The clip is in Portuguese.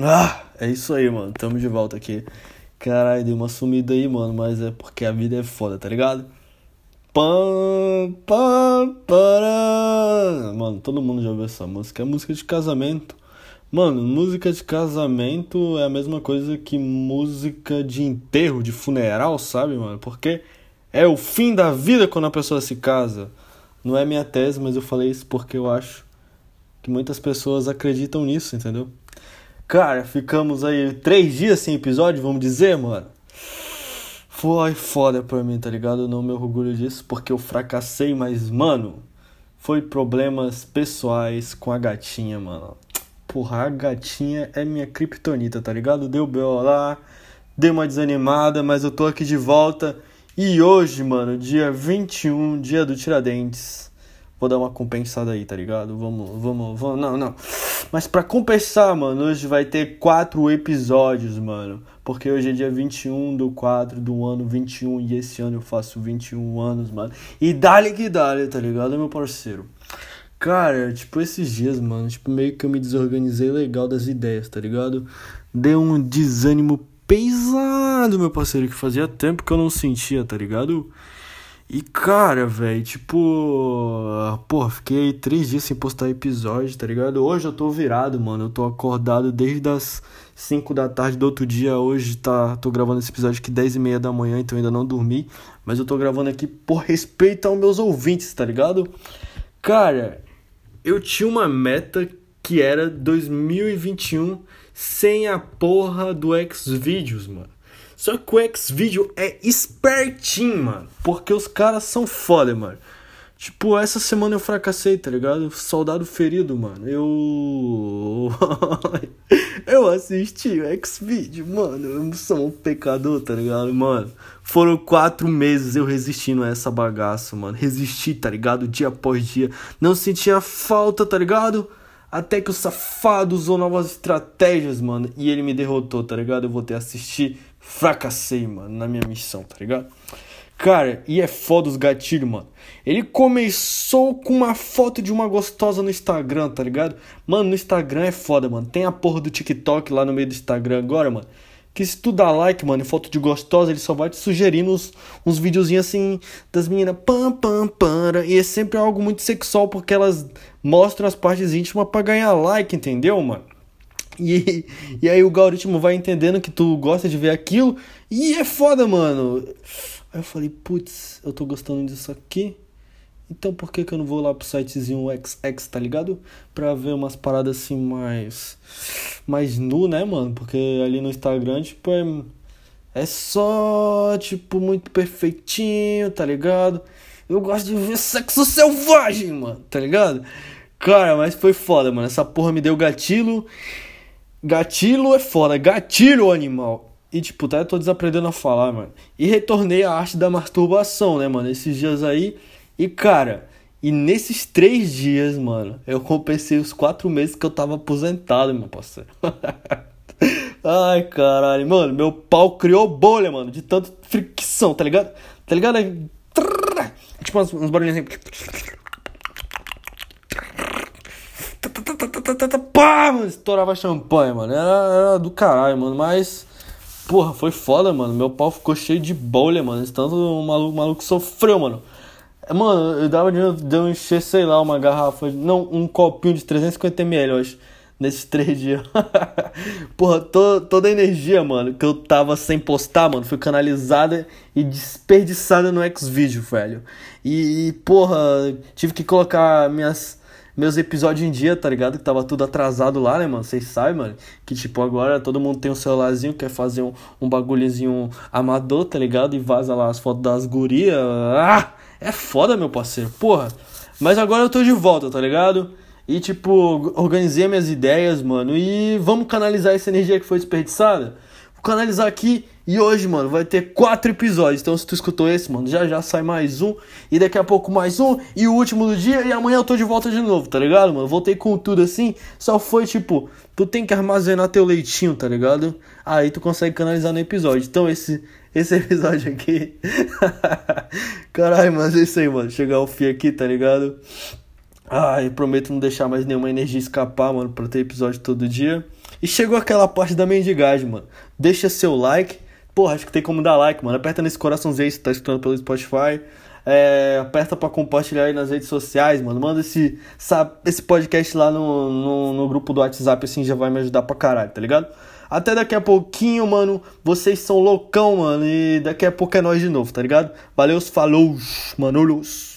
Ah, é isso aí, mano. Tamo de volta aqui. Caralho, deu uma sumida aí, mano. Mas é porque a vida é foda, tá ligado? Pam, pam, para. Mano, todo mundo já ouviu essa música. É música de casamento. Mano, música de casamento é a mesma coisa que música de enterro, de funeral, sabe, mano? Porque é o fim da vida quando a pessoa se casa. Não é minha tese, mas eu falei isso porque eu acho que muitas pessoas acreditam nisso, entendeu? Cara, ficamos aí três dias sem episódio, vamos dizer, mano. Foi foda pra mim, tá ligado? Eu não me orgulho disso porque eu fracassei, mas, mano, foi problemas pessoais com a gatinha, mano. Porra, a gatinha é minha criptonita, tá ligado? Deu B.O. lá, dei uma desanimada, mas eu tô aqui de volta. E hoje, mano, dia 21, dia do Tiradentes Vou dar uma compensada aí, tá ligado? Vamos, vamos, vamos. Não, não. Mas pra compensar, mano, hoje vai ter quatro episódios, mano. Porque hoje é dia 21 do 4 do ano 21 e esse ano eu faço 21 anos, mano. E dale que dale, tá ligado, meu parceiro? Cara, tipo, esses dias, mano, tipo, meio que eu me desorganizei legal das ideias, tá ligado? Deu um desânimo pesado, meu parceiro, que fazia tempo que eu não sentia, tá ligado? E cara, velho, tipo. Pô, fiquei três dias sem postar episódio, tá ligado? Hoje eu tô virado, mano. Eu tô acordado desde as 5 da tarde do outro dia. Hoje tá. Tô gravando esse episódio aqui 10 e meia da manhã, então ainda não dormi. Mas eu tô gravando aqui por respeito aos meus ouvintes, tá ligado? Cara, eu tinha uma meta que era 2021 sem a porra do Xvideos, mano. Só que o X-Video é espertinho, mano. Porque os caras são foda, mano. Tipo, essa semana eu fracassei, tá ligado? Soldado ferido, mano. Eu. eu assisti o X-Video, mano. Eu sou um pecador, tá ligado, mano? Foram quatro meses eu resistindo a essa bagaça, mano. Resisti, tá ligado? Dia após dia. Não sentia falta, tá ligado? Até que o safado usou novas estratégias, mano. E ele me derrotou, tá ligado? Eu vou ter assistir fracassei, mano, na minha missão, tá ligado? Cara, e é foda os gatilhos, mano. Ele começou com uma foto de uma gostosa no Instagram, tá ligado? Mano, no Instagram é foda, mano. Tem a porra do TikTok lá no meio do Instagram agora, mano. Que se tu dá like, mano, em foto de gostosa, ele só vai te sugerindo uns, uns videozinhos assim das meninas pam pam pam. E é sempre algo muito sexual porque elas mostram as partes íntimas para ganhar like, entendeu, mano? E, e aí o algoritmo vai entendendo que tu gosta de ver aquilo. E é foda, mano. Aí eu falei, putz, eu tô gostando disso aqui. Então por que, que eu não vou lá pro sitezinho XX, tá ligado? Pra ver umas paradas assim mais. mais nu, né, mano? Porque ali no Instagram, tipo, é. É só, tipo, muito perfeitinho, tá ligado? Eu gosto de ver sexo selvagem, mano, tá ligado? Cara, mas foi foda, mano. Essa porra me deu gatilho. Gatilho é foda, gatilho animal. E tipo, tá, eu tô desaprendendo a falar, mano. E retornei à arte da masturbação, né, mano, esses dias aí. E cara, e nesses três dias, mano, eu compensei os quatro meses que eu tava aposentado, meu parceiro. Ai, caralho, mano, meu pau criou bolha, mano, de tanta fricção, tá ligado? Tá ligado? Tipo, uns, uns barulhinhos assim. Pá, mano, estourava champanhe, mano. Era, era, do caralho, mano. Mas, porra, foi foda, mano. Meu pau ficou cheio de bolha, mano. Tanto o maluco, o maluco sofreu, mano. Mano, eu dava de, de eu encher, sei lá, uma garrafa. Não, um copinho de 350ml, eu acho. Nesses três dias. porra, to, toda a energia, mano, que eu tava sem postar, mano, foi canalizada e desperdiçada no Xvideo, velho. E, porra, tive que colocar minhas meus episódios em dia, tá ligado? Que tava tudo atrasado lá, né, mano? Vocês sabem, mano? Que tipo, agora todo mundo tem um celularzinho, quer fazer um, um bagulhozinho amador, tá ligado? E vaza lá as fotos das gurias. Ah! É foda, meu parceiro, porra. Mas agora eu tô de volta, tá ligado? E tipo, organizei minhas ideias, mano. E vamos canalizar essa energia que foi desperdiçada? Vou canalizar aqui e hoje, mano, vai ter quatro episódios. Então, se tu escutou esse, mano, já já sai mais um. E daqui a pouco mais um. E o último do dia. E amanhã eu tô de volta de novo, tá ligado, mano? Voltei com tudo assim. Só foi tipo, tu tem que armazenar teu leitinho, tá ligado? Aí tu consegue canalizar no episódio. Então, esse, esse episódio aqui. Caralho, mas é isso aí, mano. Chegar ao fim aqui, tá ligado? Ai, prometo não deixar mais nenhuma energia escapar, mano, pra ter episódio todo dia. E chegou aquela parte da mendigagem, mano. Deixa seu like. Porra, acho que tem como dar like, mano. Aperta nesse coraçãozinho se tá escutando pelo Spotify. É, aperta para compartilhar aí nas redes sociais, mano. Manda esse, esse podcast lá no, no, no, grupo do WhatsApp, assim já vai me ajudar pra caralho, tá ligado? Até daqui a pouquinho, mano. Vocês são loucão, mano. E daqui a pouco é nós de novo, tá ligado? Valeu, falou, manolos.